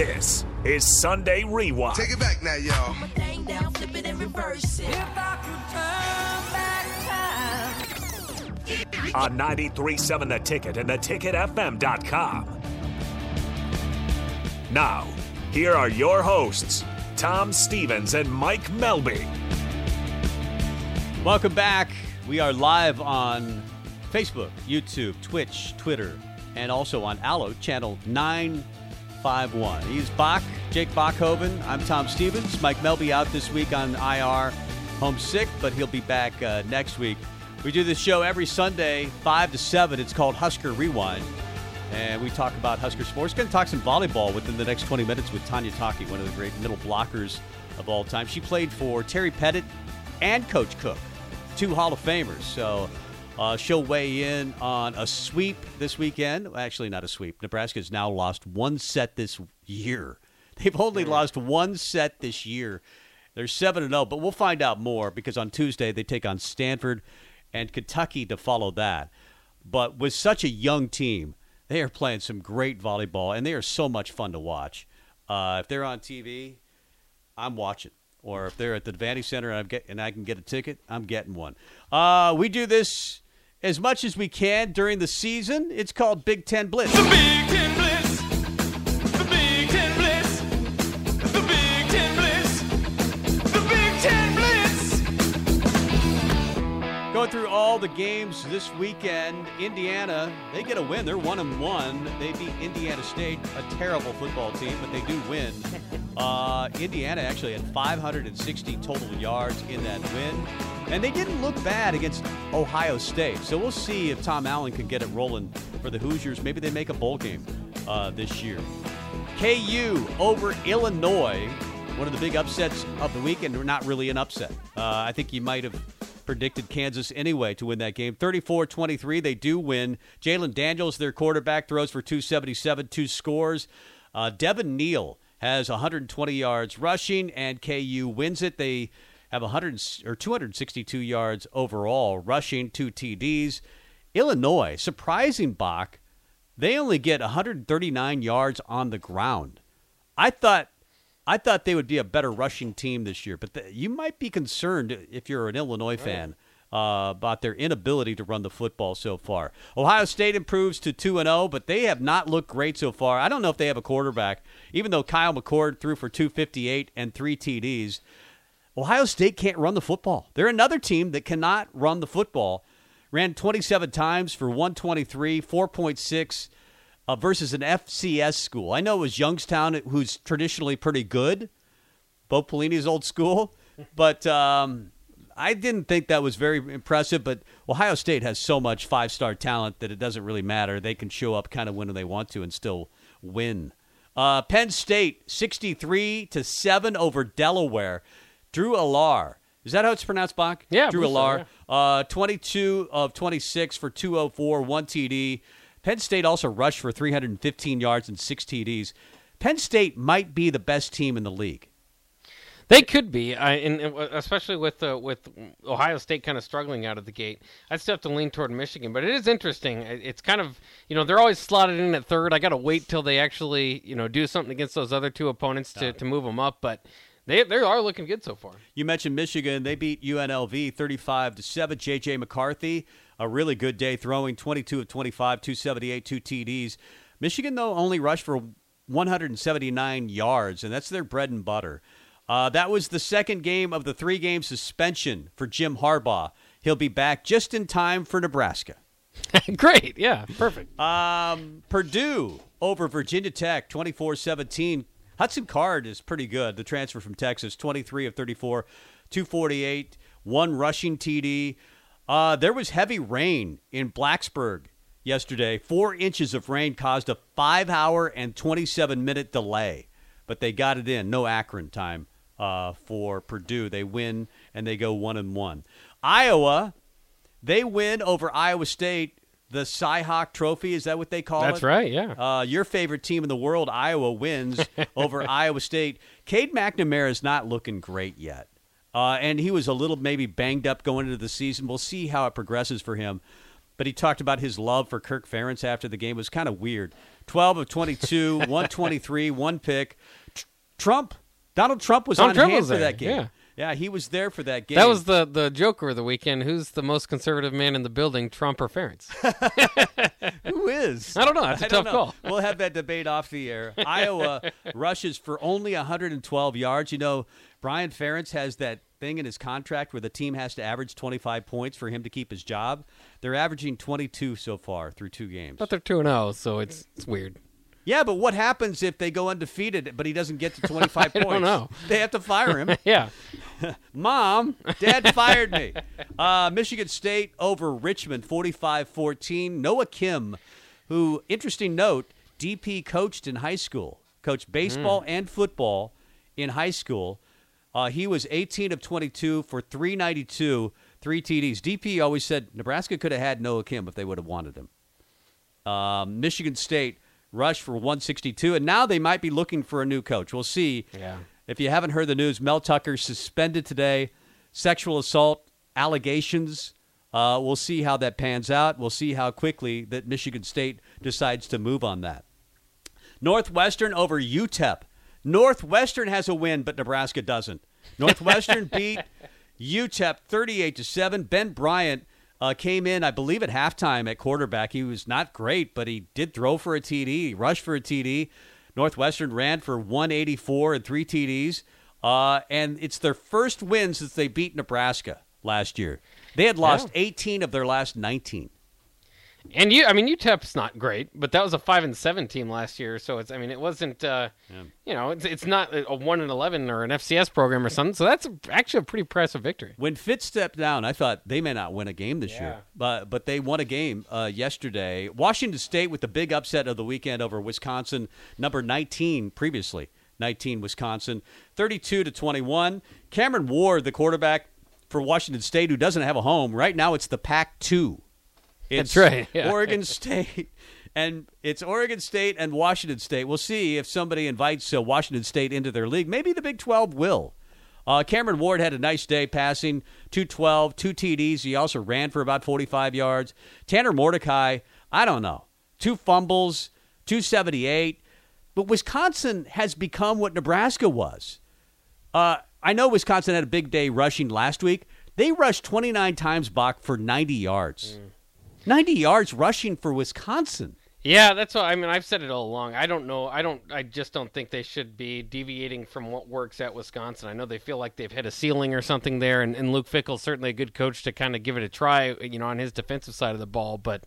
This is Sunday Rewind. Take it back now, y'all. thing down, flip it and it. on 93.7 The Ticket and theticketfm.com. Now, here are your hosts, Tom Stevens and Mike Melby. Welcome back. We are live on Facebook, YouTube, Twitch, Twitter, and also on Allo, channel 951. He's Bach, Jake Bachhoven. I'm Tom Stevens. Mike Melby out this week on IR, homesick, but he'll be back uh, next week. We do this show every Sunday, 5 to 7. It's called Husker Rewind. And we talk about Husker sports. Going to talk some volleyball within the next 20 minutes with Tanya Taki, one of the great middle blockers of all time. She played for Terry Pettit and Coach Cook, two Hall of Famers. So uh, she'll weigh in on a sweep this weekend. Actually, not a sweep. Nebraska's now lost one set this year. They've only lost one set this year. They're 7 0, but we'll find out more because on Tuesday they take on Stanford and Kentucky to follow that. But with such a young team, they are playing some great volleyball, and they are so much fun to watch. Uh, if they're on TV, I'm watching. Or if they're at the Devaney Center and, I'm get, and I can get a ticket, I'm getting one. Uh, we do this as much as we can during the season. It's called Big Ten Blitz. The Big Ten Blitz. The Big Ten Blitz. The Big Ten Blitz. The Big Ten Blitz. Going through all the games this weekend, Indiana, they get a win. They're one and one. They beat Indiana State, a terrible football team, but they do win. Uh, Indiana actually had 560 total yards in that win. And they didn't look bad against Ohio State. So we'll see if Tom Allen can get it rolling for the Hoosiers. Maybe they make a bowl game uh, this year. KU over Illinois, one of the big upsets of the weekend. Not really an upset. Uh, I think you might have predicted Kansas anyway to win that game. 34 23, they do win. Jalon Daniels, their quarterback, throws for 277, two scores. Uh, Devin Neal has 120 yards rushing, and KU wins it. They have 100 or 262 yards overall rushing, two TDs. Illinois, surprising Bach, they only get 139 yards on the ground. I thought I thought they would be a better rushing team this year, but the, you might be concerned if you're an Illinois fan uh, about their inability to run the football so far. Ohio State improves to 2 and 0, but they have not looked great so far. I don't know if they have a quarterback, even though Kyle McCord threw for 258 and 3 TDs. Ohio State can't run the football. They're another team that cannot run the football. Ran 27 times for 123, 4.6 uh, versus an FCS school. I know it was Youngstown, who's traditionally pretty good. Bo Pelini's old school, but um, I didn't think that was very impressive. But Ohio State has so much five star talent that it doesn't really matter. They can show up kind of when they want to and still win. Uh, Penn State, 63 to 7 over Delaware. Drew Allar. Is that how it's pronounced, Bach? Yeah, Drew believe so, Allar. Uh, 22 of 26 for 204, one TD. Penn State also rushed for 315 yards and six TDs. Penn State might be the best team in the league. They could be, I, and, and especially with uh, with Ohio State kind of struggling out of the gate. I'd still have to lean toward Michigan, but it is interesting. It's kind of you know they're always slotted in at third. I got to wait till they actually you know do something against those other two opponents to, to move them up, but they they are looking good so far. You mentioned Michigan. They beat UNLV 35 to 7. JJ McCarthy, a really good day throwing 22 of 25, 278, two TDs. Michigan, though, only rushed for 179 yards, and that's their bread and butter. Uh, that was the second game of the three game suspension for Jim Harbaugh. He'll be back just in time for Nebraska. Great, yeah, perfect. Um, Purdue over Virginia Tech, 24 17. Hudson Card is pretty good, the transfer from Texas, 23 of 34, 248, one rushing TD. Uh, there was heavy rain in Blacksburg yesterday. Four inches of rain caused a five hour and 27 minute delay, but they got it in. No Akron time uh, for Purdue. They win and they go one and one. Iowa, they win over Iowa State. The Cyhawk Trophy is that what they call it? That's right, yeah. Uh, your favorite team in the world, Iowa, wins over Iowa State. Cade McNamara is not looking great yet. Uh, and he was a little maybe banged up going into the season. We'll see how it progresses for him. But he talked about his love for Kirk Ferentz after the game. It was kind of weird. 12 of 22, 123, one pick. Tr- Trump, Donald Trump was Donald on Trump hand for there, that game. yeah. Yeah, he was there for that game. That was the the joker of the weekend. Who's the most conservative man in the building, Trump or Ferentz? Who is? I don't know. That's a I tough call. We'll have that debate off the air. Iowa rushes for only 112 yards. You know, Brian Ferentz has that thing in his contract where the team has to average 25 points for him to keep his job. They're averaging 22 so far through two games. But they're two and zero, so it's it's weird. Yeah, but what happens if they go undefeated but he doesn't get to 25 I points? don't know. They have to fire him. Yeah, Mom, Dad fired me. Uh, Michigan State over Richmond, 45 14. Noah Kim, who, interesting note, DP coached in high school, coached baseball and football in high school. Uh, he was 18 of 22 for 392, three TDs. DP always said Nebraska could have had Noah Kim if they would have wanted him. Um, Michigan State rushed for 162, and now they might be looking for a new coach. We'll see. Yeah. If you haven't heard the news, Mel Tucker suspended today, sexual assault allegations. Uh, we'll see how that pans out. We'll see how quickly that Michigan State decides to move on that. Northwestern over UTEP. Northwestern has a win, but Nebraska doesn't. Northwestern beat UTEP 38 to 7. Ben Bryant uh, came in, I believe, at halftime at quarterback. He was not great, but he did throw for a TD, he rushed for a TD. Northwestern ran for 184 and three TDs. Uh, and it's their first win since they beat Nebraska last year. They had lost 18 of their last 19. And you, I mean, UTEP's not great, but that was a five and seven team last year, so it's, I mean, it wasn't, uh, you know, it's, it's not a one and eleven or an FCS program or something. So that's actually a pretty impressive victory. When Fitz stepped down, I thought they may not win a game this year, but but they won a game uh, yesterday. Washington State with the big upset of the weekend over Wisconsin, number 19 previously, 19 Wisconsin, 32 to 21. Cameron Ward, the quarterback for Washington State, who doesn't have a home right now, it's the Pac-2. It's That's right, yeah. Oregon State. And it's Oregon State and Washington State. We'll see if somebody invites uh, Washington State into their league. Maybe the Big 12 will. Uh, Cameron Ward had a nice day passing 212, two TDs. He also ran for about 45 yards. Tanner Mordecai, I don't know, two fumbles, 278. But Wisconsin has become what Nebraska was. Uh, I know Wisconsin had a big day rushing last week. They rushed 29 times, Bach, for 90 yards. 90 yards rushing for Wisconsin. Yeah, that's what I mean. I've said it all along. I don't know. I don't. I just don't think they should be deviating from what works at Wisconsin. I know they feel like they've hit a ceiling or something there, and, and Luke Fickell's certainly a good coach to kind of give it a try. You know, on his defensive side of the ball, but.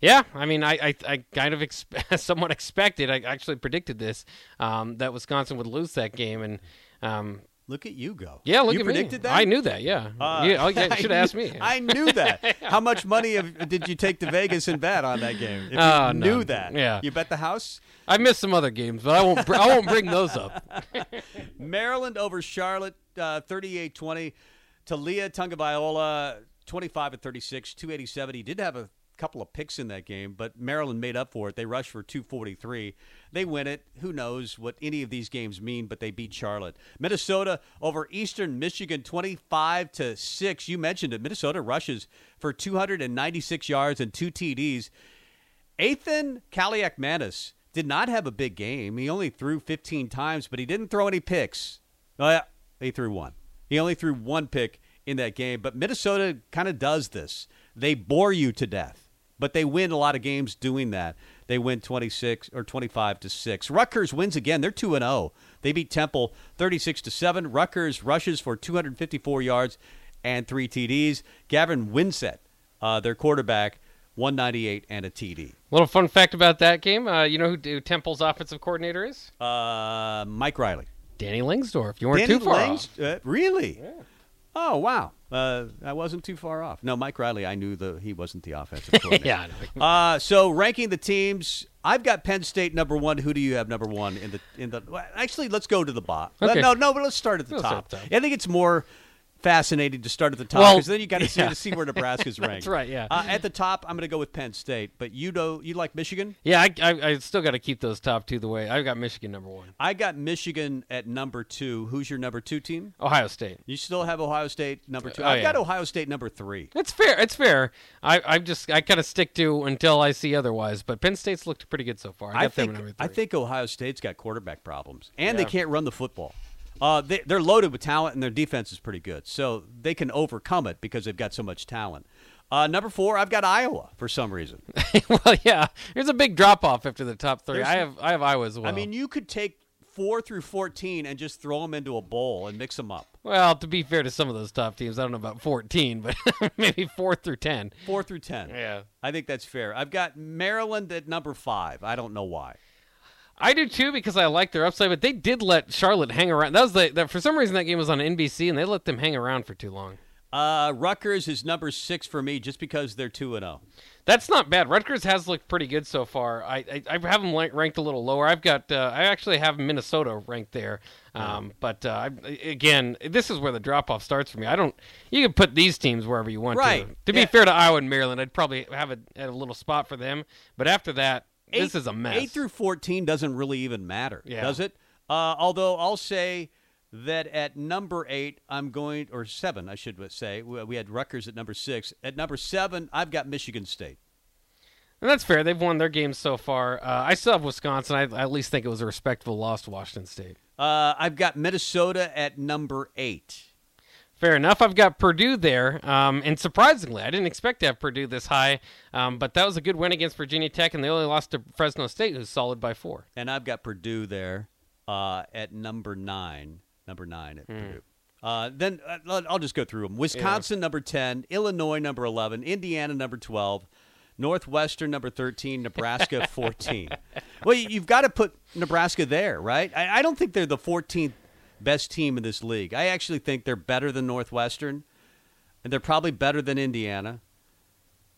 Yeah, I mean, I, I, I kind of ex- somewhat expected. I actually predicted this um, that Wisconsin would lose that game, and um, Look at you go. yeah, look you at predicted me. that? I knew that. Yeah, Uh, yeah. Oh, yeah. You should ask me. I knew that. How much money have, did you take to Vegas and bet on that game? If you Oh, knew none. that. Yeah. You bet the house? I missed some other games, but I won't. br- I won't bring those up. Maryland over Charlotte, uh, 38-20. Taulia Tagovailoa, 25 at 36, 287. He did have a couple of picks in that game, but Maryland made up for it. They rushed for 243. They win it. Who knows what any of these games mean, but they beat Charlotte. Minnesota over Eastern Michigan, 25 to 6. You mentioned it. Minnesota rushes for 296 yards and two TDs. Athan Kaliakmanis did not have a big game. He only threw 15 times, but he didn't throw any picks. Oh, yeah, he threw one. He only threw one pick in that game. But Minnesota kind of does this. They bore you to death, but they win a lot of games doing that. They win 26 or 25 to 6. Rutgers wins again. They're 2 and 0. They beat Temple 36 to 7. Rutgers rushes for 254 yards and 3 TDs. Gavin Wimsatt, uh, their quarterback, 198 and a TD. Little fun fact about that game. Uh, you know who, who Temple's offensive coordinator is? Uh, Mike Riley. Danny Langsdorf. You weren't Danny too far Langs- off. uh, really? Oh wow! Uh, I wasn't too far off. No, Mike Riley. I knew the he wasn't the offensive coordinator. Yeah, Uh, so ranking the teams, I've got Penn State number one. Who do you have number one in the in the? Actually, let's go to the bottom. Okay. No, no, but let's start at the top. start at the top. I think it's more fascinating to start at the top Well, because then you got to see, yeah. to see where Nebraska's ranked. That's right, yeah. Uh, at the top, I'm going to go with Penn State, but you know, you like Michigan? Yeah, I, I, I still got to keep those top two the way. I've got Michigan number one. I got Michigan at number two. Who's your number two team? Ohio State. You still have Ohio State number two. Oh, I've got. Ohio State number three. It's fair. It's fair. I, I just I kind of stick to until I see otherwise. But Penn State's looked pretty good so far. I, I think I think Ohio State's got quarterback problems, and they can't run the football. Uh, they, they're loaded with talent, and their defense is pretty good, so they can overcome it because they've got so much talent. Uh, number four, I've got Iowa for some reason. well, yeah. There's a big drop off after the top three. There's- I have I have Iowa as well. I mean, you could take four through fourteen and just throw them into a bowl and mix them up. well, to be fair to some of those top teams, I don't know about 14, but maybe four through 10. Four through ten. Yeah. I think that's fair. I've got Maryland at number five. I don't know why. I do too because I like their upside, but they did let Charlotte hang around. That was the that for some reason that game was on NBC and they let them hang around for too long. Uh, Rutgers is number six for me just because they're two and oh. zero. That's not bad. Rutgers has looked pretty good so far. I I, I have them ranked a little lower. I've got uh, I actually have Minnesota ranked there. Um, but uh, I, again, this is where the drop off starts for me. I don't. You can put these teams wherever you want Right. to. To be Yeah. fair to Iowa and Maryland, I'd probably have a, a little spot for them. But after that, this is a mess. Eight through fourteen doesn't really even matter, Yeah. does it? Uh, although I'll say that at number eight, I'm going or seven, I should say. We we had Rutgers at number six. At number seven, I've got Michigan State. And that's fair. They've won their games so far. Uh, I still have Wisconsin. I, I at least think it was a respectable loss to Washington State. Uh, I've got Minnesota at number eight. Fair enough. I've got Purdue there, um, and surprisingly, I didn't expect to have Purdue this high, um, but that was a good win against Virginia Tech, and they only lost to Fresno State, who's solid by four. And I've got Purdue there uh, at number nine. Number nine at Hmm. Purdue. Uh, then uh, I'll- just go through them. Wisconsin number ten, Illinois number eleven, Indiana number twelve, Northwestern number thirteen, Nebraska fourteen. well, you- you've got to put Nebraska there, right? I, I don't think they're the fourteenth best team in this league. I actually think they're better than Northwestern, and they're probably better than Indiana.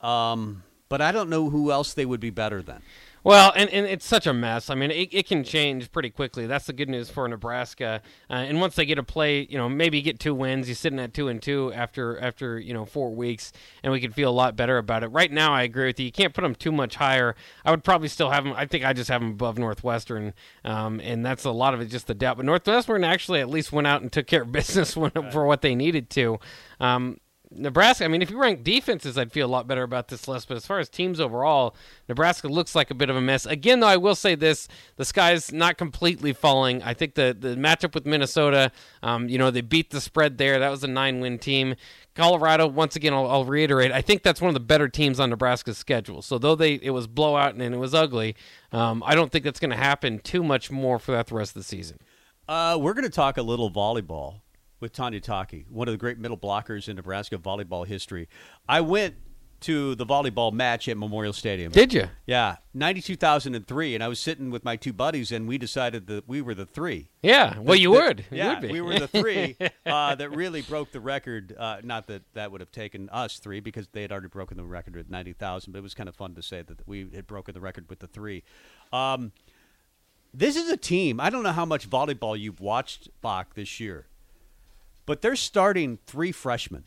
Um, but I don't know who else they would be better than. Well, and, and it's such a mess. I mean, it, it can change pretty quickly. That's the good news for Nebraska. Uh, and once they get a play, you know, maybe get two wins. You're sitting at two and two after after you know four weeks, and we can feel a lot better about it. Right now, I agree with you. You can't put them too much higher. I would probably still have them. I think I just have them above Northwestern, um, and that's a lot of it just the doubt. But Northwestern actually at least went out and took care of business for what they needed to. Um, Nebraska, I mean, if you rank defenses, I'd feel a lot better about this list. But as far as teams overall, Nebraska looks like a bit of a mess. Again, though, I will say this: the sky's not completely falling. I think the the matchup with Minnesota, um, you know, they beat the spread there. That was a nine-win team. Colorado, once again, I'll, I'll reiterate, I think that's one of the better teams on Nebraska's schedule. So though they it was blowout and it was ugly, um, I don't think that's going to happen too much more for that the rest of the season. Uh, we're going to talk a little volleyball with Tanya Taki, one of the great middle blockers in Nebraska volleyball history. I went to the volleyball match at Memorial Stadium. Did you? Yeah, 92,003, and I was sitting with my two buddies, and we decided that we were the three. Yeah. Well, you that- would. You Yeah, would be. we were the three uh, that really broke the record. Uh, not that that would have taken us three because they had already broken the record with 90,000, but it was kind of fun to say that we had broken the record with the three. Um, this is a team. I don't know how much volleyball you've watched, Bach, this year, but they're starting three freshmen.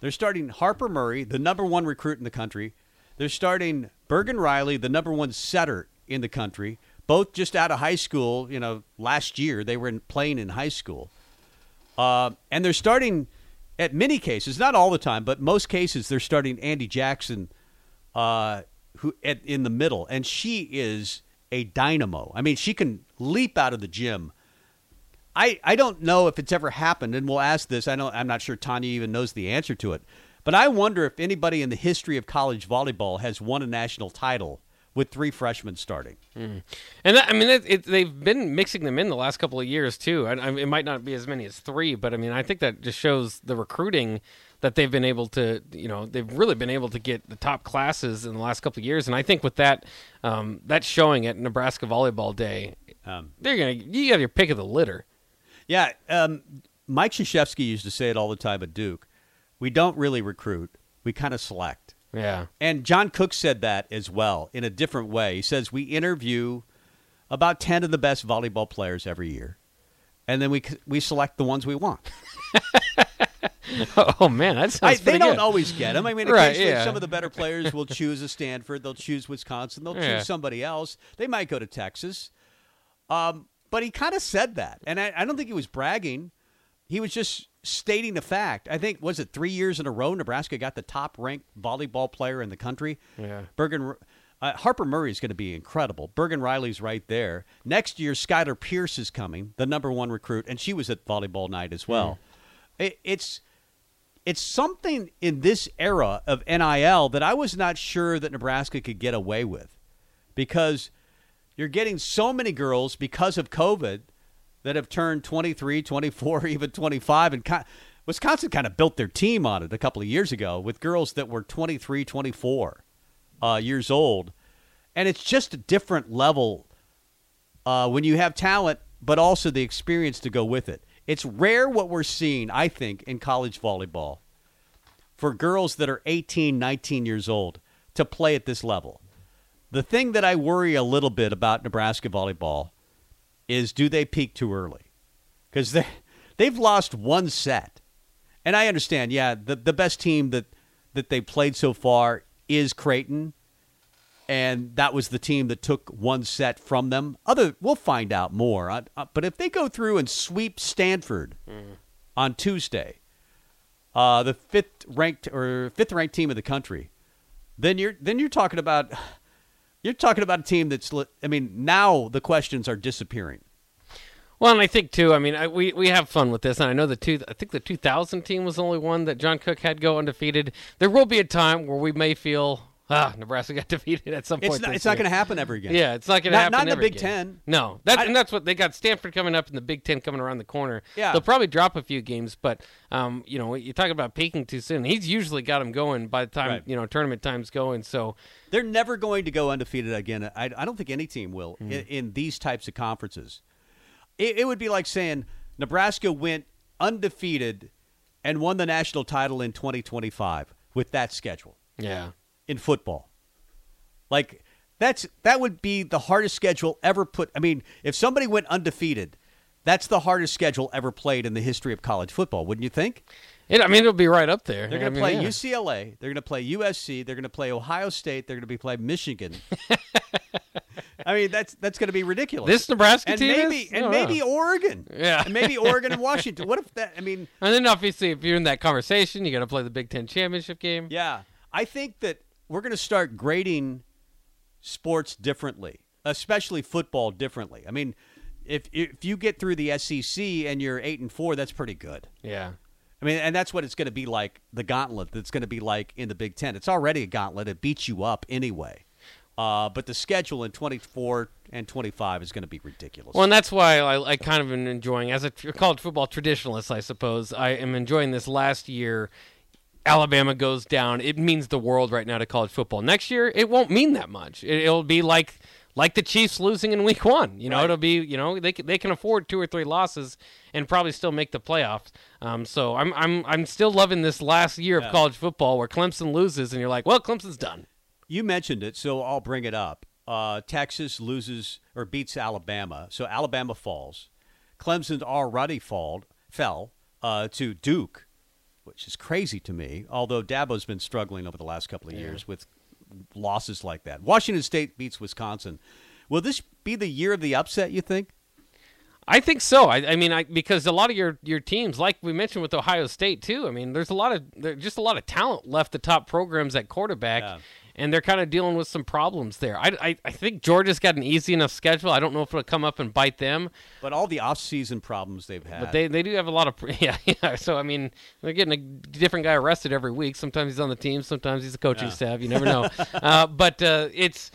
They're starting Harper Murray, the number one recruit in the country. They're starting Bergen Reilly, the number one setter in the country. Both just out of high school. You know, last year they were in, playing in high school, uh, and they're starting at many cases, not all the time, but most cases they're starting Andi Jackson, uh, who at, in the middle, and she is a dynamo. I mean, she can leap out of the gym. I, I don't know if it's ever happened, and we'll ask this. I know I'm not sure Tanya even knows the answer to it, but I wonder if anybody in the history of college volleyball has won a national title with three freshmen starting. And that, I mean, it, it, they've been mixing them in the last couple of years too. I, I, it might not be as many as three, but I mean, I think that just shows the recruiting that they've been able to. You know, they've really been able to get the top classes in the last couple of years. And I think with that, um, that showing at Nebraska Volleyball Day, Um, they're gonna you got your pick of the litter. Yeah, um, Mike Krzyzewski used to say it all the time at Duke. We don't really recruit; we kind of select. Yeah. And John Cook said that as well in a different way. He says we interview about 10 of the best volleyball players every year. And then we we select the ones we want. oh man, that sounds I, they don't good. always get them. I mean, Right, yeah. some of the better players will choose a Stanford, they'll choose Wisconsin, they'll Yeah. choose somebody else. They might go to Texas. Um, but he kind of said that, and I, I don't think he was bragging. He was just stating the fact. I think was it three years in a row Nebraska got the top ranked volleyball player in the country. Yeah. Bergen uh, Harper Murray is going to be incredible. Bergen Reilly's right there. Next year, Skylar Pierce is coming, the number one recruit, and she was at volleyball night as well. It, it's it's something in this era of NIL that I was not sure that Nebraska could get away with because you're getting so many girls because of COVID that have turned 23, 24, even 25. And Wisconsin kind of built their team on it a couple of years ago with girls that were 23, 24 uh, years old. And it's just a different level uh, when you have talent, but also the experience to go with it. It's rare what we're seeing, I think, in college volleyball for girls that are 18, 19 years old to play at this level. The thing that I worry a little bit about Nebraska volleyball is do they peak too early? Because they, they've lost one set. And I understand, yeah, the, the best team that, that they played so far is Creighton. And that was the team that took one set from them. Other, we'll find out more. Uh, uh, but if they go through and sweep Stanford on Tuesday, uh, the fifth ranked or fifth ranked team of the country, then you're then you're talking about you're talking about a team that's. I mean, now the questions are disappearing. Well, and I think too. I mean, I, we we have fun with this, and I know the two. I think the 2000 team was the only one that John Cook had go undefeated. There will be a time where we may feel ah, Nebraska got defeated at some point. It's not, it's not going to happen ever again. Yeah, it's not going to happen. not in the Big again. Ten. No, that, I- and that's what they got. Stanford coming up, and the Big Ten coming around the corner. Yeah. they'll probably drop a few games, but um, you know, you talk about peaking too soon. He's usually got them going by the time Right. you know tournament time's going. So They're never going to go undefeated again. I, I don't think any team will Hmm. in, in these types of conferences. It, it would be like saying Nebraska went undefeated and won the national title in 2025 with that schedule yeah, in football. Like that's that would be the hardest schedule ever put. I mean, if somebody went undefeated, that's the hardest schedule ever played in the history of college football, wouldn't you think? it, I mean, it'll be right up there. They're going to play yeah. UCLA. They're going to play USC. They're going to play Ohio State. They're going to be playing Michigan. I mean, that's that's going to be ridiculous. This Nebraska and team maybe is? and Oh, maybe. Oregon. Yeah. and maybe Oregon and Washington. What if that? I mean, And then obviously, if you're in that conversation, you got to play the Big Ten championship game. yeah. I think that we're going to start grading sports differently, especially football differently. I mean, if if you get through the SEC and you're eight and four, that's pretty good. Yeah. I mean, and that's what it's going to be like the gauntlet that's going to be like in the Big Ten. It's already a gauntlet. It beats you up anyway. Uh, but the schedule in 24 and 25 is going to be ridiculous. Well, and that's why I, I kind of am enjoying, as a college football traditionalist, I suppose, I am enjoying this last year. Alabama goes down. It means the world right now to college football. Next year, it won't mean that much. It, it'll be like like the Chiefs losing in Week One. You know, Right. it'll be you know they can, they can afford two or three losses and probably still make the playoffs. Um, so I'm I'm I'm still loving this last year Yeah. of college football where Clemson loses and you're like, well, Clemson's done. you mentioned it, so I'll bring it up. Uh, Texas loses or beats Alabama, so Alabama falls. Clemson already falled, fell uh, to Duke, which is crazy to me. Although Dabo's been struggling over the last couple of years with losses like that. Washington State beats Wisconsin. Will this be the year of the upset? You think? I think so. I, I mean, I, because a lot of your, your teams, like we mentioned with Ohio State too. I mean, there's a lot of there's just a lot of talent left the top programs at quarterback, Yeah. And they're kind of dealing with some problems there. I, I, I think Georgia's got an easy enough schedule. I don't know if it'll come up and bite them, But all the off-season problems they've had. but they, they do have a lot of yeah yeah. So I mean, they're getting a different guy arrested every week. Sometimes he's on the team, sometimes he's the coaching Yeah. staff. You never know. uh, but uh, it's.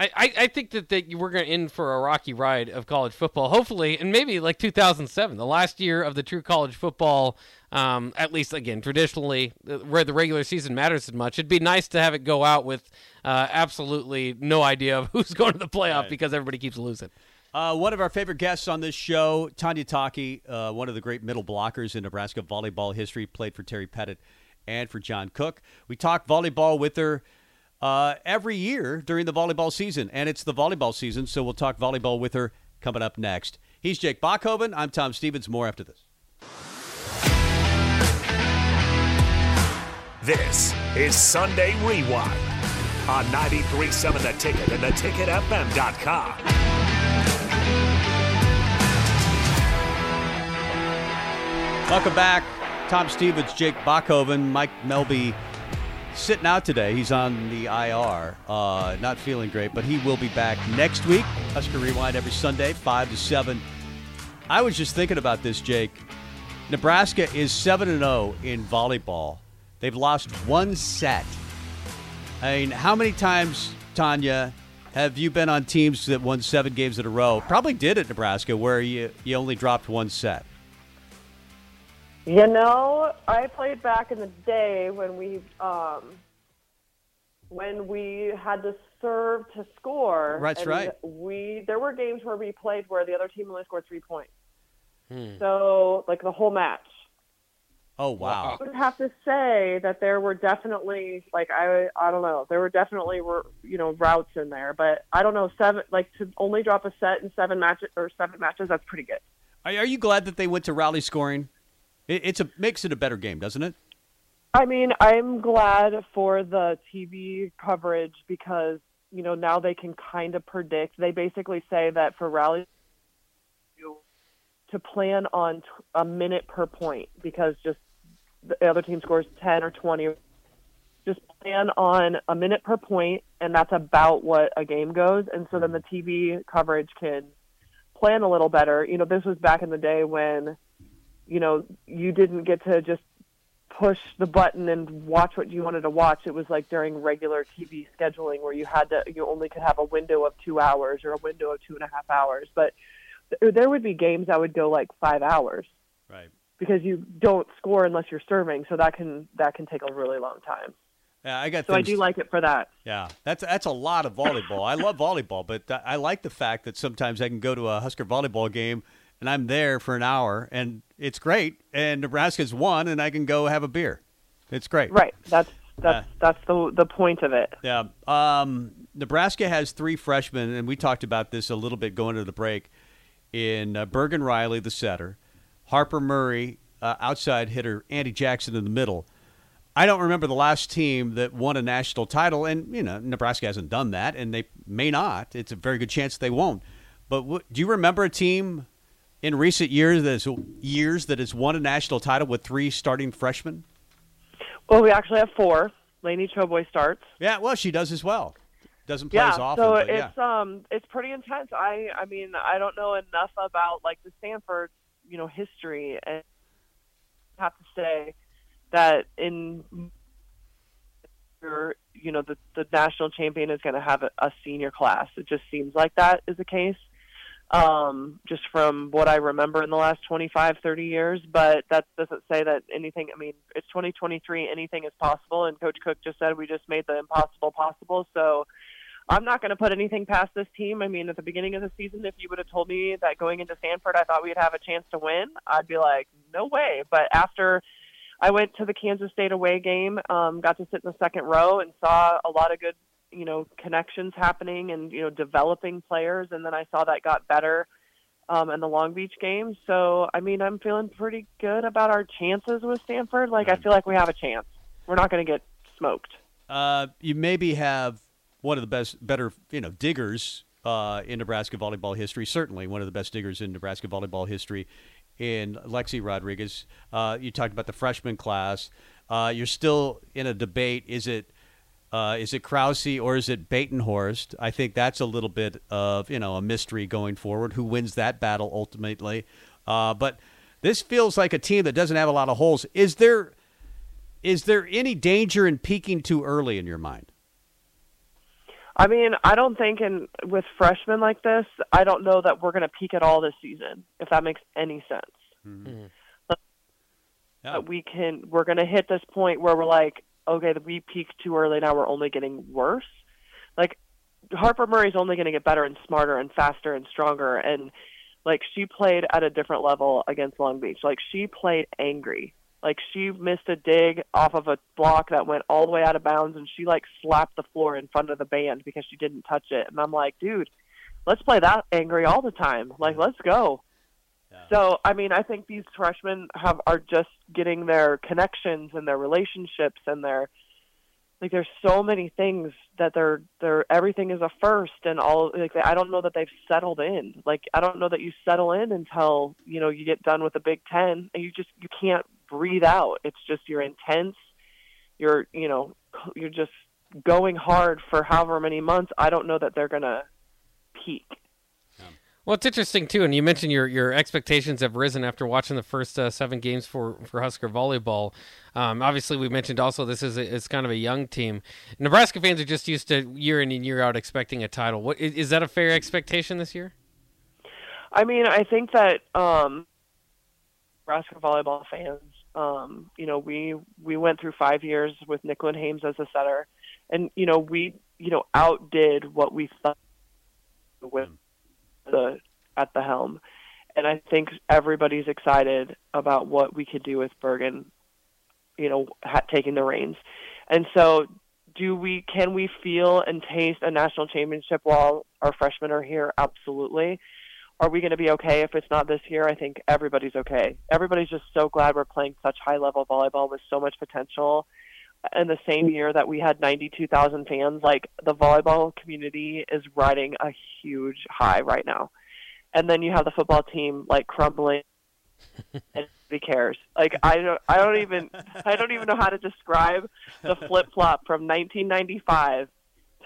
I, I, I think that, that we're going to in for a rocky ride of college football, hopefully, and maybe like 2007, the last year of the true college football. Um, at least again, traditionally, uh, where the regular season matters as much, it'd be nice to have it go out with uh, absolutely no idea of who's going to the playoff Right. because everybody keeps losing. Uh, one of our favorite guests on this show, Tanya Taki, uh, one of the great middle blockers in Nebraska volleyball history, played for Terry Pettit and for John Cook. We talked volleyball with her uh, every year during the volleyball season, and it's the volleyball season, so we'll talk volleyball with her coming up next. He's Jake Bachhoven. I'm Tom Stevens. More after this. This is Sunday Rewind on 93.7 The Ticket and theticketfm.com. Welcome back. Tom Stevens, Jake Bachhoven, Mike Melby sitting out today. He's on the IR, uh, not feeling great, but he will be back next week. Husker Rewind every Sunday, 5 to 7. I was just thinking about this, Jake. Nebraska is 7 and 0 in volleyball. They've lost one set. I mean, how many times, Tanya, have you been on teams that won seven games in a row? Probably did at Nebraska, where you, you only dropped one set. You know, I played back in the day when we um, when we had to serve to score. That's and right. We there were games where we played where the other team only scored three points. Hmm. So like the whole match. Oh, wow. I would have to say that there were definitely like I I don't know there were definitely were you know routes in there, but I don't know seven like to only drop a set in seven matches or seven matches that's pretty good. Are, are you glad that they went to rally scoring? It, it's a makes it a better game, doesn't it? I mean, I'm glad for the TV coverage because, you know, now they can kind of predict. They basically say that for rally to plan on a minute per point because just the other team scores 10 or 20 just plan on a minute per point and that's about what a game goes and so then the TV coverage can plan a little better. You know, this was back in the day when you know, you didn't get to just push the button and watch what you wanted to watch. It was like during regular TV scheduling where you had to, you only could have a window of two hours or a window of two and a half hours. But there would be games that would go like five hours Right. because you don't score unless you're serving. So that can that can take a really long time. Yeah, I got. So I do like it for that. Yeah, that's that's a lot of volleyball. I love volleyball, but I like the fact that sometimes I can go to a Husker volleyball game and I'm there for an hour, and it's great. And Nebraska's won, and I can go have a beer. It's great. Right. That's that's Yeah. that's the the point of it. Yeah. Um, Nebraska has three freshmen, and we talked about this a little bit going to the break. In uh, Bergen Reilly, the setter, Harper Murray, uh, outside hitter, Andi Jackson in the middle. I don't remember the last team that won a national title, and you know Nebraska hasn't done that, and they may not. It's a very good chance they won't. But w- do you remember a team in recent years that has, years that has won a national title with three starting freshmen? Well, we actually have four. Laney Choboy starts. Yeah, well, she does as well. Doesn't play yeah, as often. so but it's yeah. um it's pretty intense. I I mean I don't know enough about like the Stanford you know history and I have to say that in your you know the the national champion is going to have a, a senior class. It just seems like that is the case. Um, just from what I remember in the last 25, 30 years, but that doesn't say that anything. I mean, it's 2023. Anything is possible, and Coach Cook just said we just made the impossible possible. So, I'm not going to put anything past this team. I mean, at the beginning of the season, if you would have told me that going into Stanford, I thought we'd have a chance to win, I'd be like, no way. But after I went to the Kansas State away game, um, got to sit in the second row and saw a lot of good, you know, connections happening and you know developing players, and then I saw that got better um, in the Long Beach game. So, I mean, I'm feeling pretty good about our chances with Stanford. Like, I feel like we have a chance. We're not going to get smoked. Uh, you maybe have one of the best, better, you know, diggers uh, in Nebraska volleyball history. Certainly, one of the best diggers in Nebraska volleyball history. In Lexi Rodriguez, uh, you talked about the freshman class. Uh, you're still in a debate. Is it uh, is it Krause or is it Batenhorst? I think that's a little bit of you know a mystery going forward. Who wins that battle ultimately? Uh, but this feels like a team that doesn't have a lot of holes. Is there is there any danger in peaking too early in your mind? I mean, I don't think in with freshmen like this, I don't know that we're going to peak at all this season. If that makes any sense, Yeah. We can we're going to hit this point where we're like, okay, we peaked too early. Now we're only getting worse. Like Harper Murray's only going to get better and smarter and faster and stronger. And like she played at a different level against Long Beach. Like she played angry. Like she missed a dig off of a block that went all the way out of bounds, and she like slapped the floor in front of the band because she didn't touch it. And I'm like, dude, let's play that angry all the time. Like, let's go. So, I mean, I think these freshmen have are just getting their connections and their relationships and their like. There's so many things that they're they're everything is a first and all. Like I don't know that they've settled in. Like I don't know that you settle in until you know you get done with the Big Ten and you just you can't breathe out. It's just you're intense. You're you know you're just going hard for however many months. I don't know that they're gonna peak. Well, it's interesting too, and you mentioned your your expectations have risen after watching the first uh, seven games for for Husker volleyball. Um, obviously, we mentioned also this is a, it's kind of a young team. Nebraska fans are just used to year in and year out expecting a title. What is, is that a fair expectation this year? I mean, I think that um, Nebraska volleyball fans, um, you know, we we went through five years with Nicklin Hames as a setter, and you know, we you know outdid what we thought with the at the helm, and I think everybody's excited about what we could do with Bergen, you know, ha- taking the reins, and so. Do we can we feel and taste a national championship while our freshmen are here? Absolutely are we going to be okay if it's not this year? I think everybody's okay. Everybody's just so glad we're playing such high level volleyball with so much potential. In the same year that we had 92,000 fans, like the volleyball community is riding a huge high right now. And then you have the football team like crumbling and nobody cares. Like I don't I don't even I don't even know how to describe the flip flop from 1995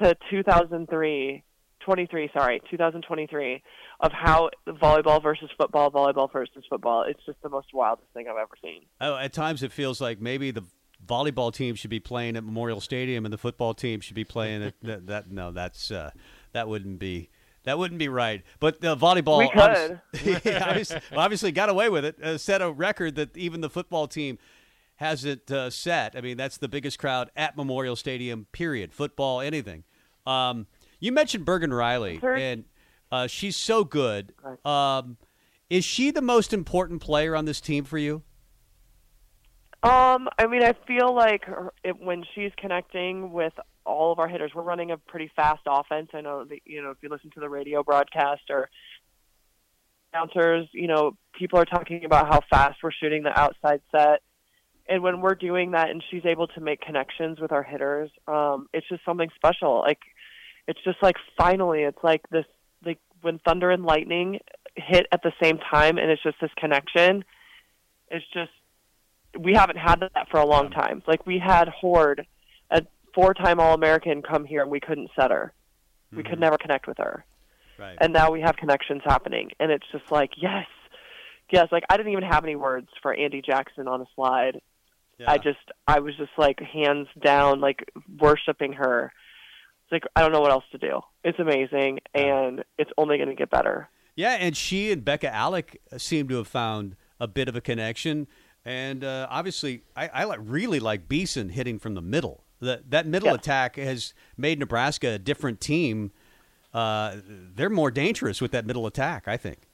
to 2003 23 sorry 2023 of how volleyball versus football volleyball versus football it's just the most wildest thing i've ever seen Oh, at times it feels like maybe the volleyball team should be playing at Memorial Stadium and the football team should be playing at that. that no, that's uh, that wouldn't be that wouldn't be right. But the volleyball, We could. obvi- Yeah, obviously, obviously got away with it. Uh, set a record that even the football team hasn't uh, set. I mean, that's the biggest crowd at Memorial Stadium. Period. Football, anything. Um, you mentioned Bergen Reilly, Sure. and uh, she's so good. Um, is she the most important player on this team for you? Um, I mean, I feel like it, when she's connecting with all of our hitters, we're running a pretty fast offense. I know that you know if you listen to the radio broadcast or announcers, you know, people are talking about how fast we're shooting the outside set. And when we're doing that, and she's able to make connections with our hitters, um, it's just something special. Like, it's just like finally, it's like this, like when thunder and lightning hit at the same time, and it's just this connection. It's just we haven't had that for a long time. Like we had Horde, a four-time All-American, come here and we couldn't set her. We could hmm. never connect with her, Right. and now we have connections happening, and it's just like yes, yes. Like I didn't even have any words for Andi Jackson on a slide. Yeah. I just, I was just like hands down, like worshiping her. It's like I don't know what else to do. It's amazing, and it's only going to get better. Yeah, and she and Bekka Allick uh, seem to have found a bit of a connection. And uh, obviously, I, I like, really like Beason hitting from the middle. That that middle Yeah. attack has made Nebraska a different team. Uh, they're more dangerous with that middle attack, I think.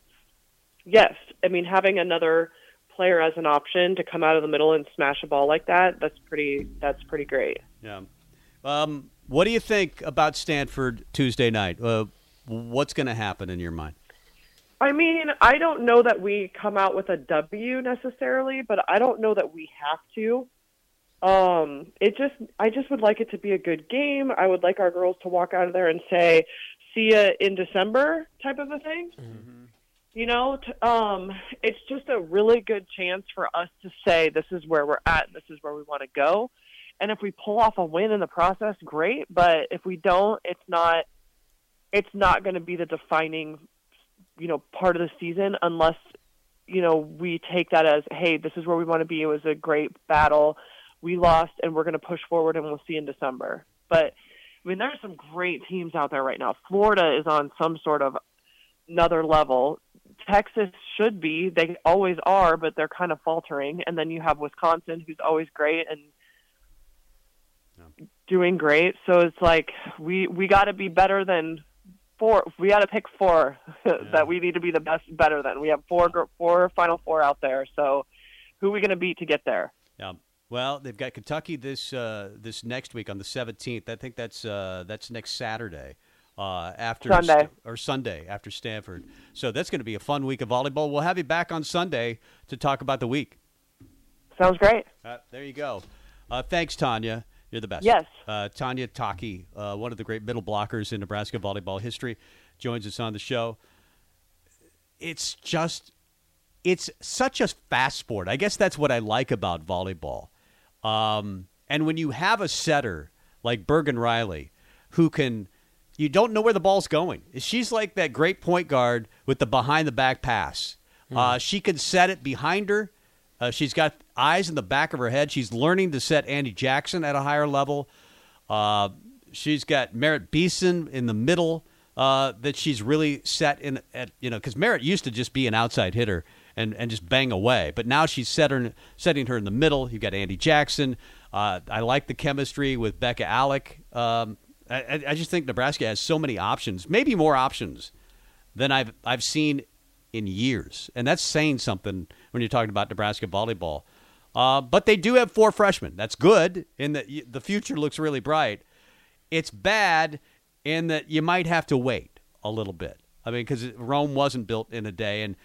Yes, I mean having another player as an option to come out of the middle and smash a ball like that, that's pretty that's pretty great. Yeah. Um, what do you think about Stanford Tuesday night? Uh, what's going to happen in your mind? I mean, I don't know that we come out with a W necessarily, but I don't know that we have to. Um, it just I just would like it to be a good game. I would like our girls to walk out of there and say, "See ya in December," type of a thing. You know, t- um, it's just a really good chance for us to say this is where we're at, and this is where we want to go. And if we pull off a win in the process, great. But if we don't, it's not. It's not going to be the defining, you know, part of the season unless, you know, we take that as, hey, this is where we want to be. It was a great battle. We lost, and we're going to push forward, and we'll see in December. But I mean, there's some great teams out there right now. Florida is on some sort of another level. Texas should be. They always are, but they're kind of faltering. And then you have Wisconsin, who's always great and doing great. So it's like we we got to be better than four. We got to pick four that we need to be the best, better than. We have four four Final Four out there. So who are we going to beat to get there? Yeah. Well, they've got Kentucky this uh, this next week on the seventeenth. I think that's uh, that's next Saturday. uh, after Sunday. or Sunday after Stanford. So that's going to be a fun week of volleyball. We'll have you back on Sunday to talk about the week. Sounds great. Uh, there you go. Uh, thanks, Tanya. You're the best. Yes. Uh, Tanya Taki, uh, one of the great middle blockers in Nebraska volleyball history, joins us on the show. It's just, it's such a fast sport. I guess that's what I like about volleyball. Um, and when you have a setter like Bergen Reilly, who can, you don't know where the ball's going. She's like that great point guard with the behind the back pass. Uh, she can set it behind her. Uh, she's got eyes in the back of her head. She's learning to set Andi Jackson at a higher level. Uh, she's got Merritt Beason in the middle uh, that she's really set in at you know because Merritt used to just be an outside hitter and, and just bang away, but now she's set her, setting her in the middle. You've got Andi Jackson. Uh, I like the chemistry with Bekka Allick. Um, I, I- just think Nebraska has so many options, maybe more options than I've I've seen in years, and that's saying something when you're talking about Nebraska volleyball. Uh, but they do have four freshmen. That's good, in that the future looks really bright. It's bad in that you might have to wait a little bit. I mean, because Rome wasn't built in a day, and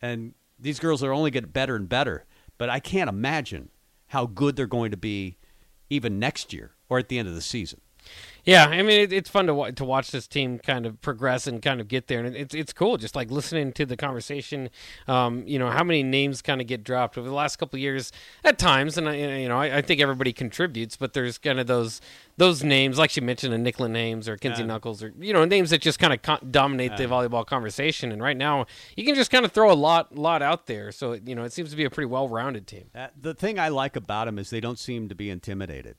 and these girls are only getting better and better. But I can't imagine how good they're going to be even next year or at the end of the season. Yeah, I mean it, it's fun to to watch this team kind of progress and kind of get there, and it's it's cool just like listening to the conversation. Um, you know how many names kind of get dropped over the last couple of years at times, and I, you know I, I think everybody contributes, but there's kind of those those names like you mentioned, a Nicklin names or Kenzie Yeah. Knuckles or you know names that just kind of con- dominate the volleyball conversation. And right now you can just kind of throw a lot lot out there, so you know it seems to be a pretty well rounded team. Uh, the thing I like about them is they don't seem to be intimidated.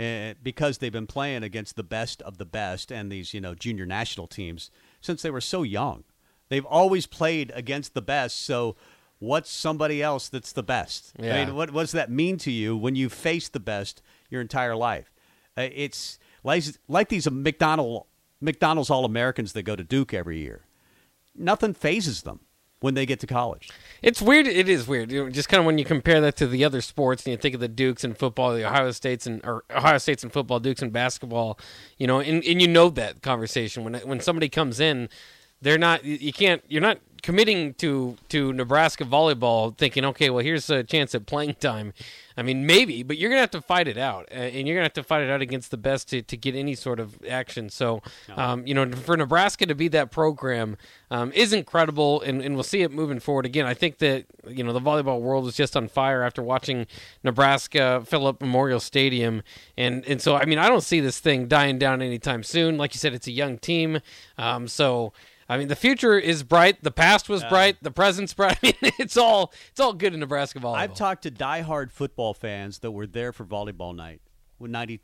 Uh, because they've been playing against the best of the best and these, you know, junior national teams since they were so young. They've always played against the best. So, what's somebody else that's the best? I mean, what, what does that mean to you when you face the best your entire life? Uh, it's like, like these McDonald, McDonald's All Americans that go to Duke every year. Nothing phases them when they get to college. It's weird. It is weird. Just kind of when you compare that to the other sports, and you think of the Dukes and football, the Ohio States and or Ohio States and football, Dukes and basketball. You know, and, and you know that conversation when when somebody comes in, they're not. You can't. You're not committing to to Nebraska volleyball thinking, okay, well, here's a chance at playing time. I mean, maybe, but you're gonna have to fight it out, and you're gonna have to fight it out against the best to, to get any sort of action. So, um, you know, for Nebraska to be that program um, is incredible, and, and we'll see it moving forward. Again, I think that you know the volleyball world was just on fire after watching Nebraska fill up Memorial Stadium, and and so I mean, I don't see this thing dying down anytime soon. Like you said, it's a young team, um, so. I mean, the future is bright. The past was bright. The present's bright. I mean, it's all it's all good in Nebraska volleyball. I've talked to diehard football fans that were there for volleyball night with 90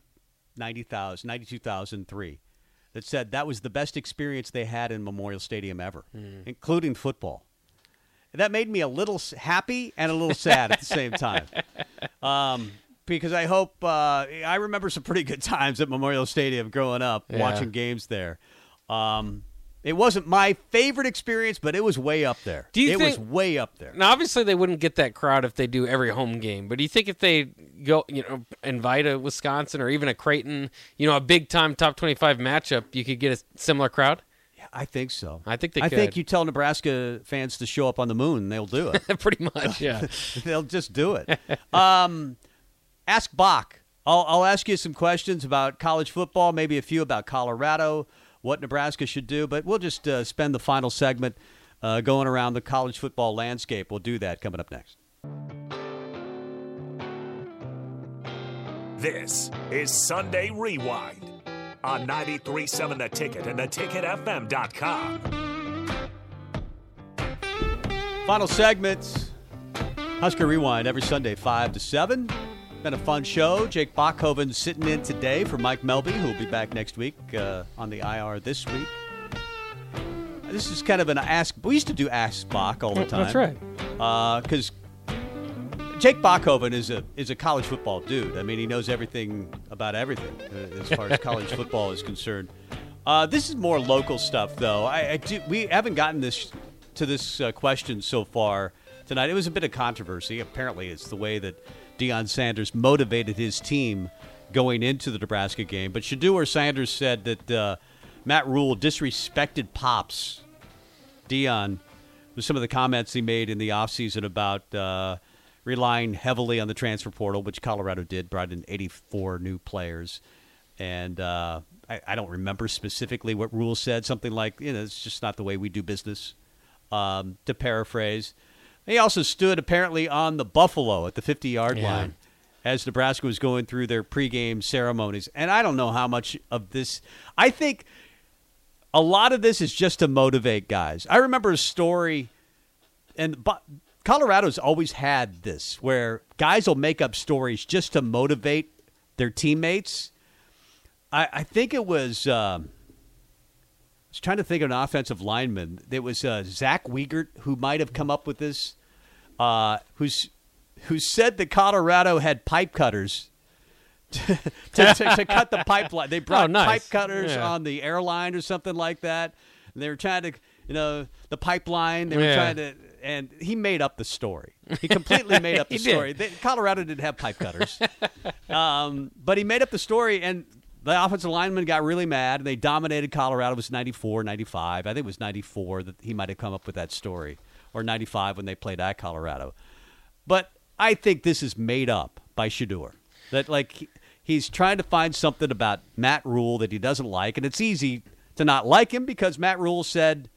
90,000, 92,003 that said that was the best experience they had in Memorial Stadium ever, including football. That made me a little happy and a little sad at the same time. Um, because I hope uh, I remember some pretty good times at Memorial Stadium growing up, Yeah. watching games there. Um, it wasn't my favorite experience, but it was way up there. Do you it was way up there. Now, obviously, they wouldn't get that crowd if they do every home game. But do you think if they go, you know, invite a Wisconsin or even a Creighton, you know, a big time top twenty-five matchup, you could get a similar crowd? Yeah, I think so. I think they I think you tell Nebraska fans to show up on the moon, they'll do it. Pretty much, yeah. they'll just do it. Um, ask Bach. I'll, I'll ask you some questions about college football, maybe a few about Colorado, what Nebraska should do, but we'll just uh, spend the final segment uh, going around the college football landscape. We'll do that coming up next. This is Sunday Rewind on 93.7 The Ticket and theticketfm.com. Final segment, Husker Rewind every Sunday, 5 to 7. Been a fun show. Jake Bachhoven sitting in today for Mike Melby, who will be back next week uh, on the IR this week. This is kind of an ask. We used to do Ask Bach all the time. That's right. Because Jake Bachhoven is a is a college football dude. I mean, he knows everything about everything uh, as far as college football is concerned. Uh, this is more local stuff, though. I, I do, we haven't gotten this to this uh, question so far tonight. It was a bit of controversy. Apparently, it's the way that Deion Sanders motivated his team going into the Nebraska game. But Shedeur Sanders said that uh, Matt Rhule disrespected Pops Deion with some of the comments he made in the offseason about uh, relying heavily on the transfer portal, which Colorado did, brought in 84 new players. And uh, I, I don't remember specifically what Rhule said, something like, you know, it's just not the way we do business, um, to paraphrase. He also stood apparently on the Buffalo at the 50 yard Yeah. line as Nebraska was going through their pregame ceremonies. And I don't know how much of this. I think a lot of this is just to motivate guys. I remember a story, and but Colorado's always had this where guys will make up stories just to motivate their teammates. I, I think it was. Um, was trying to think of an offensive lineman. It was uh, Zach Wiegert who might have come up with this. Uh, who's who said that Colorado had pipe cutters to, to, to, to cut the pipeline. They brought Oh, nice. pipe cutters Yeah. on the airline or something like that. And they were trying to, you know, the pipeline. They were Yeah. trying to, and he made up the story. He completely made up the did. story. They, Colorado didn't have pipe cutters, um, but he made up the story, and the offensive lineman got really mad, and they dominated Colorado. It was 94, 95. I think it was 94 that he might have come up with that story, or 95 when they played at Colorado. But I think this is made up by Shedeur. That like he's trying to find something about Matt Rhule that he doesn't like, and it's easy to not like him because Matt Rhule said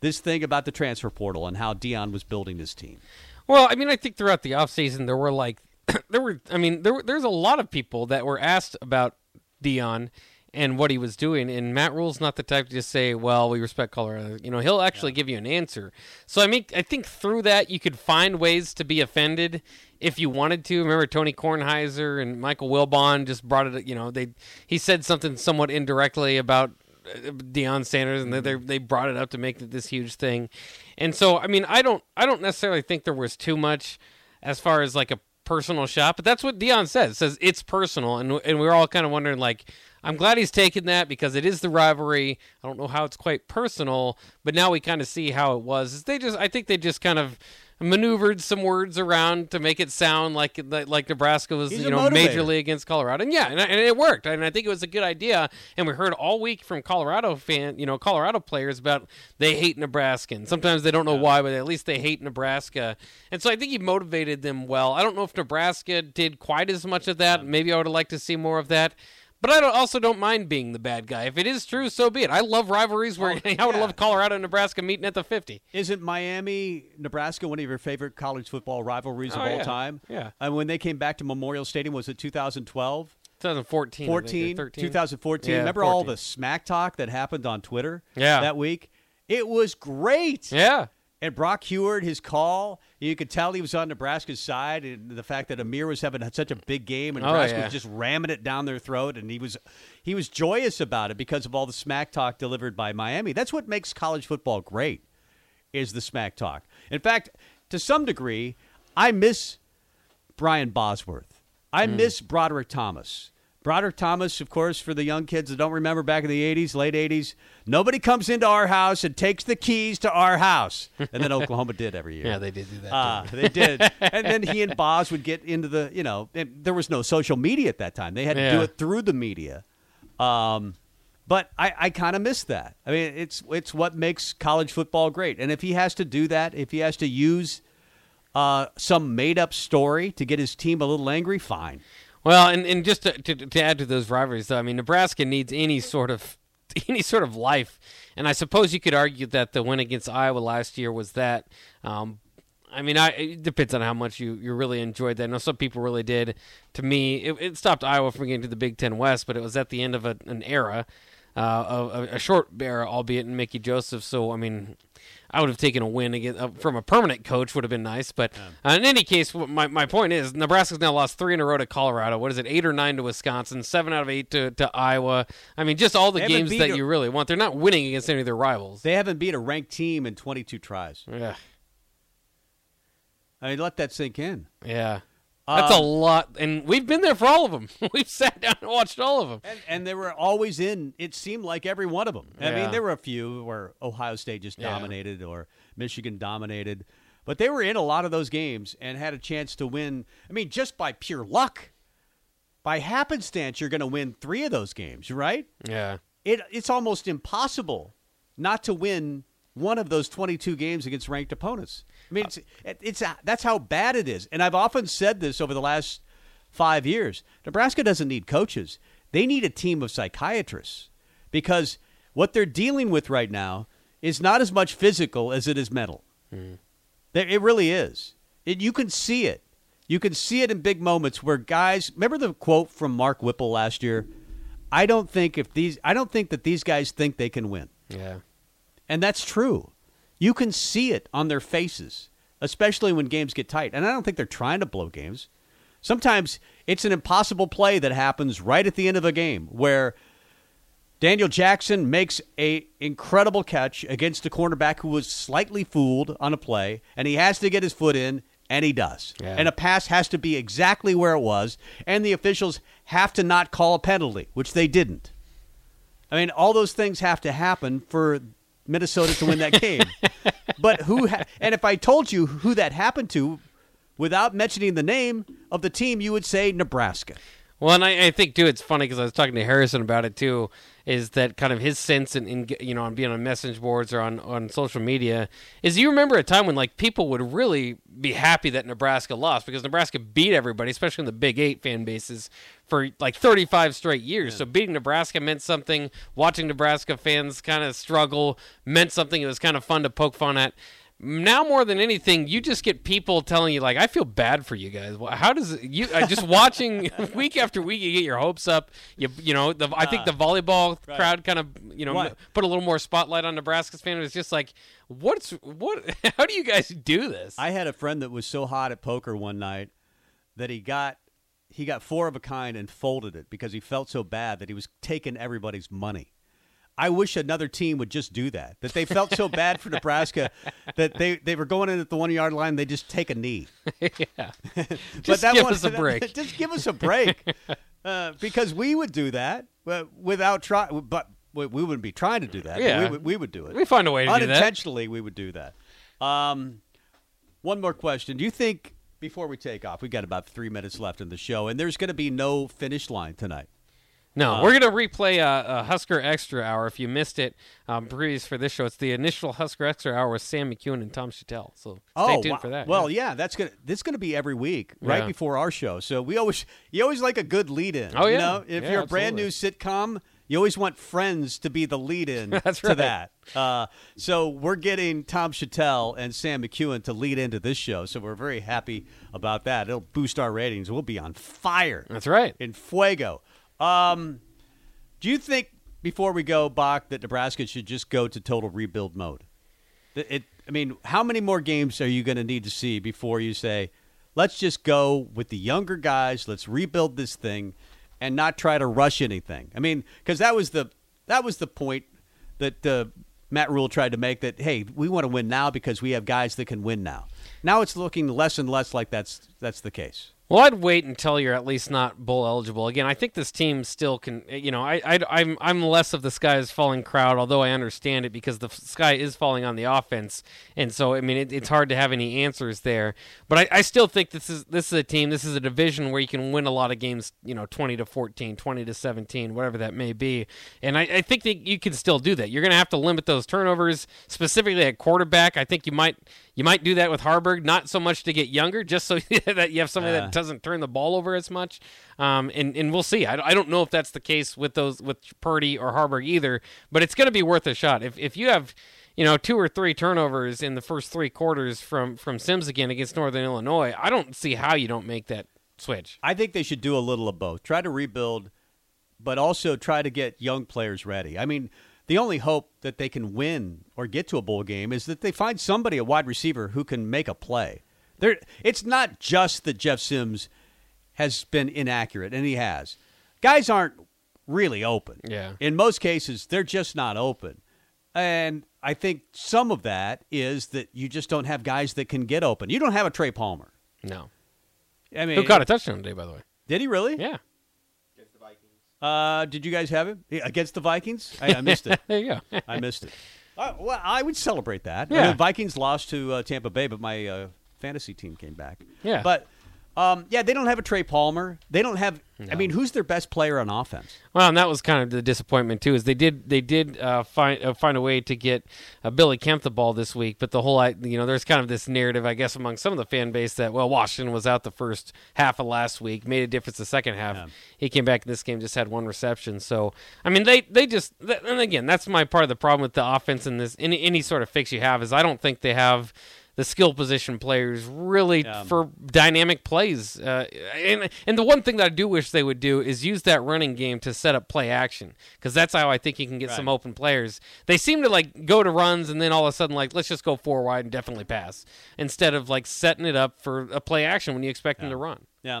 this thing about the transfer portal and how Deion was building his team. Well, I mean, I think throughout the offseason there were like there were I mean, there there's a lot of people that were asked about Deion and what he was doing and Matt Rhule's not the type to just say, "Well, we respect Colorado." You know, he'll actually give you an answer. So I mean, I think through that you could find ways to be offended if you wanted to. Remember Tony Kornheiser and Michael Wilbon just brought it, you know, they he said something somewhat indirectly about uh, Deion Sanders, and they they brought it up to make it this huge thing. And so, I mean, I don't I don't necessarily think there was too much as far as like a personal shot, but that's what Deion says. Says it's personal, and and we're all kind of wondering like. I'm glad he's taken that because it is the rivalry. I don't know how it's quite personal, but now we kind of see how it was. They just, I think they just kind of maneuvered some words around to make it sound like like, like Nebraska was, He's you know, majorly against Colorado. And yeah, and, and it worked. And I think it was a good idea. And we heard all week from Colorado fan, you know, Colorado players about they hate Nebraska. And sometimes they don't know why, but at least they hate Nebraska. And so I think he motivated them well. I don't know if Nebraska did quite as much of that. Maybe I would have liked to see more of that. But I don't, also don't mind being the bad guy. If it is true, so be it. I love rivalries where Oh, I would yeah. love Colorado and Nebraska meeting at the 50. Isn't Miami, Nebraska one of your favorite college football rivalries of Oh, all yeah. time? Yeah. And when they came back to Memorial Stadium, was it 2012? 2014. I think, 14, 2014. Yeah, Remember all the smack talk that happened on Twitter Yeah. that week? It was great. Yeah. And Brock Huard, his call, you could tell he was on Nebraska's side, and the fact that Ameer was having such a big game, and Oh, Nebraska yeah. was just ramming it down their throat, and he was he was joyous about it because of all the smack talk delivered by Miami. That's what makes college football great, is the smack talk. In fact, to some degree, I miss Brian Bosworth. I Hmm. miss Broderick Thomas. Broderick Thomas, of course, for the young kids that don't remember back in the 80s, late 80s, nobody comes into our house and takes the keys to our house. And then Oklahoma did every year. Yeah, they did do that. Uh, they did. and then he and Boz would get into the, you know, and there was no social media at that time. They had to do it through the media. Um, but I, I kind of miss that. I mean, it's it's what makes college football great. And if he has to do that, if he has to use uh, some made up story to get his team a little angry, fine. Well, and, and just to, to, to add to those rivalries, though, I mean, Nebraska needs any sort of any sort of life, and I suppose you could argue that the win against Iowa last year was that. Um, I mean, I, it depends on how much you, you really enjoyed that. I know some people really did. To me, it, it stopped Iowa from getting to the Big Ten West, but it was at the end of a, an era, uh, a, a short era, albeit in Mickey Joseph. So, I mean, I would have taken a win against, uh, from a permanent coach would have been nice. But uh, in any case, my, my point is Nebraska's now lost three in a row to Colorado. What is it, eight or nine to Wisconsin, seven out of eight to, to Iowa? I mean, just all the They games that a- you really want. They're not winning against any of their rivals. They haven't beat a ranked team in 22 tries. yeah. I mean, let that sink in. Yeah. That's a Um, lot. And we've been there for all of them. we've sat down and watched all of them. And, and they were always in, it seemed like every one of them. I Yeah. mean, there were a few where Ohio State just Yeah. dominated or Michigan dominated, but they were in a lot of those games and had a chance to win. I mean, just by pure luck, by happenstance, you're going to win three of those games, right? Yeah. it it's almost impossible not to win one of those 22 games against ranked opponents. I mean, it's, it- it's uh, that's how bad it is. And I've often said this over the last five years. Nebraska doesn't need coaches; they need a team of psychiatrists because what they're dealing with right now is not as much physical as it is mental. Mm-hmm. There, it really is. It, you can see it. You can see it in big moments where guys. Remember the quote from Mark Whipple last year? I don't think if these. I don't think that these guys think they can win, Yeah. and that's true. You can see it on their faces, especially when games get tight. And I don't think they're trying to blow games. Sometimes it's an impossible play that happens right at the end of a game where Daniel Jackson makes a incredible catch against a cornerback who was slightly fooled on a play, and he has to get his foot in, and he does. Yeah. And a pass has to be exactly where it was, and the officials have to not call a penalty, which they didn't. I mean, all those things have to happen for Minnesota to win that game. but who? Ha- and if I told you who that happened to, without mentioning the name of the team, you would say Nebraska. Well, and I, I think too, it's funny because I was talking to Harrison about it too. Is that kind of his sense in, in you know on being on message boards or on on social media? Is you remember a time when like people would really be happy that Nebraska lost because Nebraska beat everybody, especially in the Big Eight fan bases for like 35 straight years. So beating Nebraska meant something. Watching Nebraska fans kind of struggle meant something. It was kind of fun to poke fun at now more than anything, you just get people telling you like, "I feel bad for you guys." How does it, you uh, just watching week after week? You get your hopes up. You you know, the, I think the volleyball crowd kind of you know What? put a little more spotlight on Nebraska's fan. It was just like, what's what? How do you guys do this? I had a friend that was so hot at poker one night that he got he got four of a kind and folded it because he felt so bad that he was taking everybody's money. I wish another team would just do that. That they felt so bad for Nebraska that they, they were going in at the one yard line. They just take a knee. yeah, but Just that give one- us a break. just give us a break, uh, because we would do that uh, without try. But we we wouldn't be trying to do that. Yeah. we, would- we would do it. we find a way to do that. Unintentionally, we would do that. Um, one more question: Do you think before we take off, we've got about three minutes left in the show, and there's going to be no finish line tonight? No, we're gonna replay uh, a Husker Extra Hour. If you missed it, um, previous for this show, it's the initial Husker Extra Hour with Sam McKewon and Tom Shatel. So stay oh, tuned wow. for that. Well, yeah. yeah, that's gonna this gonna be every week, right Yeah. before our show. So we always you always like a good lead in. Oh, You yeah. know, if Yeah, you're a brand new sitcom, you always want friends to be the lead in That's to that. Uh, so we're getting Tom Shatel and Sam McKewon to lead into this show. So we're very happy about that. It'll boost our ratings. We'll be on fire. That's right. in fuego. Um, do you think before we go, Bach, that Nebraska should just go to total rebuild mode? That It, I mean, how many more games are you going to need to see before you say, let's just go with the younger guys, let's rebuild this thing, and not try to rush anything? I mean, because that was the that was the point that uh, Matt Rhule tried to make. That hey, we want to win now because we have guys that can win now. Now it's looking less and less like that's that's the case. Well, I'd wait until you're at least not bowl eligible. Again, I think this team still can. Eh, you know, I, I I'm I'm less of the sky is falling crowd, although I understand it because the sky is falling on the offense, and so I mean it, it's hard to have any answers there. But I, I still think this is this is a team, this is a division where you can win a lot of games. You know, 20 to 14, 20 to 17, whatever that may be. And I, I think that you can still do that. You're going to have to limit those turnovers, specifically at quarterback. I think you might you might do that with Haarberg, not so much to get younger, just so that you have somebody Uh. that doesn't turn the ball over as much. Um, and, and we'll see. I, I don't know if that's the case with those with Purdy or Haarberg either, but it's going to be worth a shot. If if you have you know two or three turnovers in the first three quarters from from Sims again against Northern Illinois, I don't see how you don't make that switch. I think they should do a little of both. Try to rebuild, but also try to get young players ready. I mean, the only hope that they can win or get to a bowl game is that they find somebody, a wide receiver, who can make a play. There, it's not just that Jeff Sims has been inaccurate, and he has. Guys aren't really open. Yeah. In most cases, they're just not open. And I think some of that is that you just don't have guys that can get open. You don't have a Trey Palmer. No, I mean, who caught a touchdown today, by the way? Did he really? Yeah, Uh, did you guys have it Yeah, against the Vikings? I, I missed it. there you go. I missed it. Uh, well, I would celebrate that. I Yeah. mean, Vikings lost to uh, Tampa Bay, but my uh, fantasy team came back. Yeah. But Um, yeah, they don't have a Trey Palmer. They don't have. I mean, who's their best player on offense? Well, and that was kind of the disappointment too. Is they did they did uh, find uh, find a way to get uh, Billy Kemp the ball this week, but the whole you know there's kind of this narrative I guess among some of the fan base that well Washington was out the first half of last week, made a difference the second half. He came back in this game, just had one reception. So I mean they they just and again that's my part of the problem with the offense in this any any sort of fix you have is I don't think they have the skill position players really Yeah. for dynamic plays. Uh, and and the one thing that I do wish they would do is use that running game to set up play action because that's how I think you can get some open players. They seem to like go to runs and then all of a sudden like let's just go four wide and definitely pass instead of like setting it up for a play action when you expect them to run. Yeah.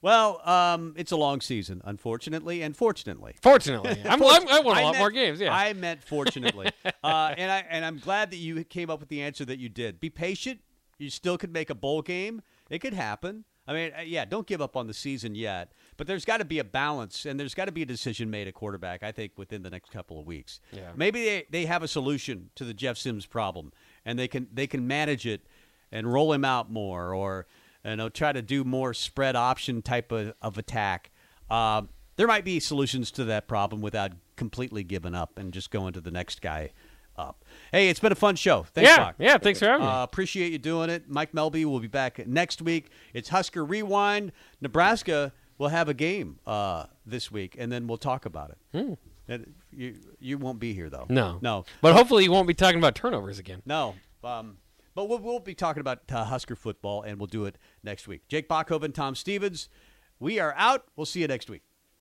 Well, um, it's a long season, unfortunately, and fortunately. Fortunately, I'm, I'm, I want a lot meant- more games. Yeah, I meant fortunately, uh, and I and I'm glad that you came up with the answer that you did. Be patient. You still could make a bowl game. It could happen. I mean, uh, yeah, don't give up on the season yet. But there's got to be a balance, and there's got to be a decision made at quarterback. I think within the next couple of weeks. Yeah. Maybe they, they have a solution to the Jeff Sims problem, and they can they can manage it and roll him out more, or you know try to do more spread option type of, of attack. Um, there might be solutions to that problem without completely giving up and just going to the next guy up. Hey, it's been a fun show. Thanks, yeah, Doc. yeah. Thanks for having me. Uh, appreciate you doing it. Mike Melby will be back next week. It's Husker Rewind. Nebraska will have a game uh, this week, and then we'll talk about it. And you you won't be here though. no, no, But hopefully you won't be talking about turnovers again. no. Um, but we'll, we'll be talking about uh, Husker football, and we'll do it next week. Jake Bachhoven, Tom Stevens. We are out. We'll see you next week.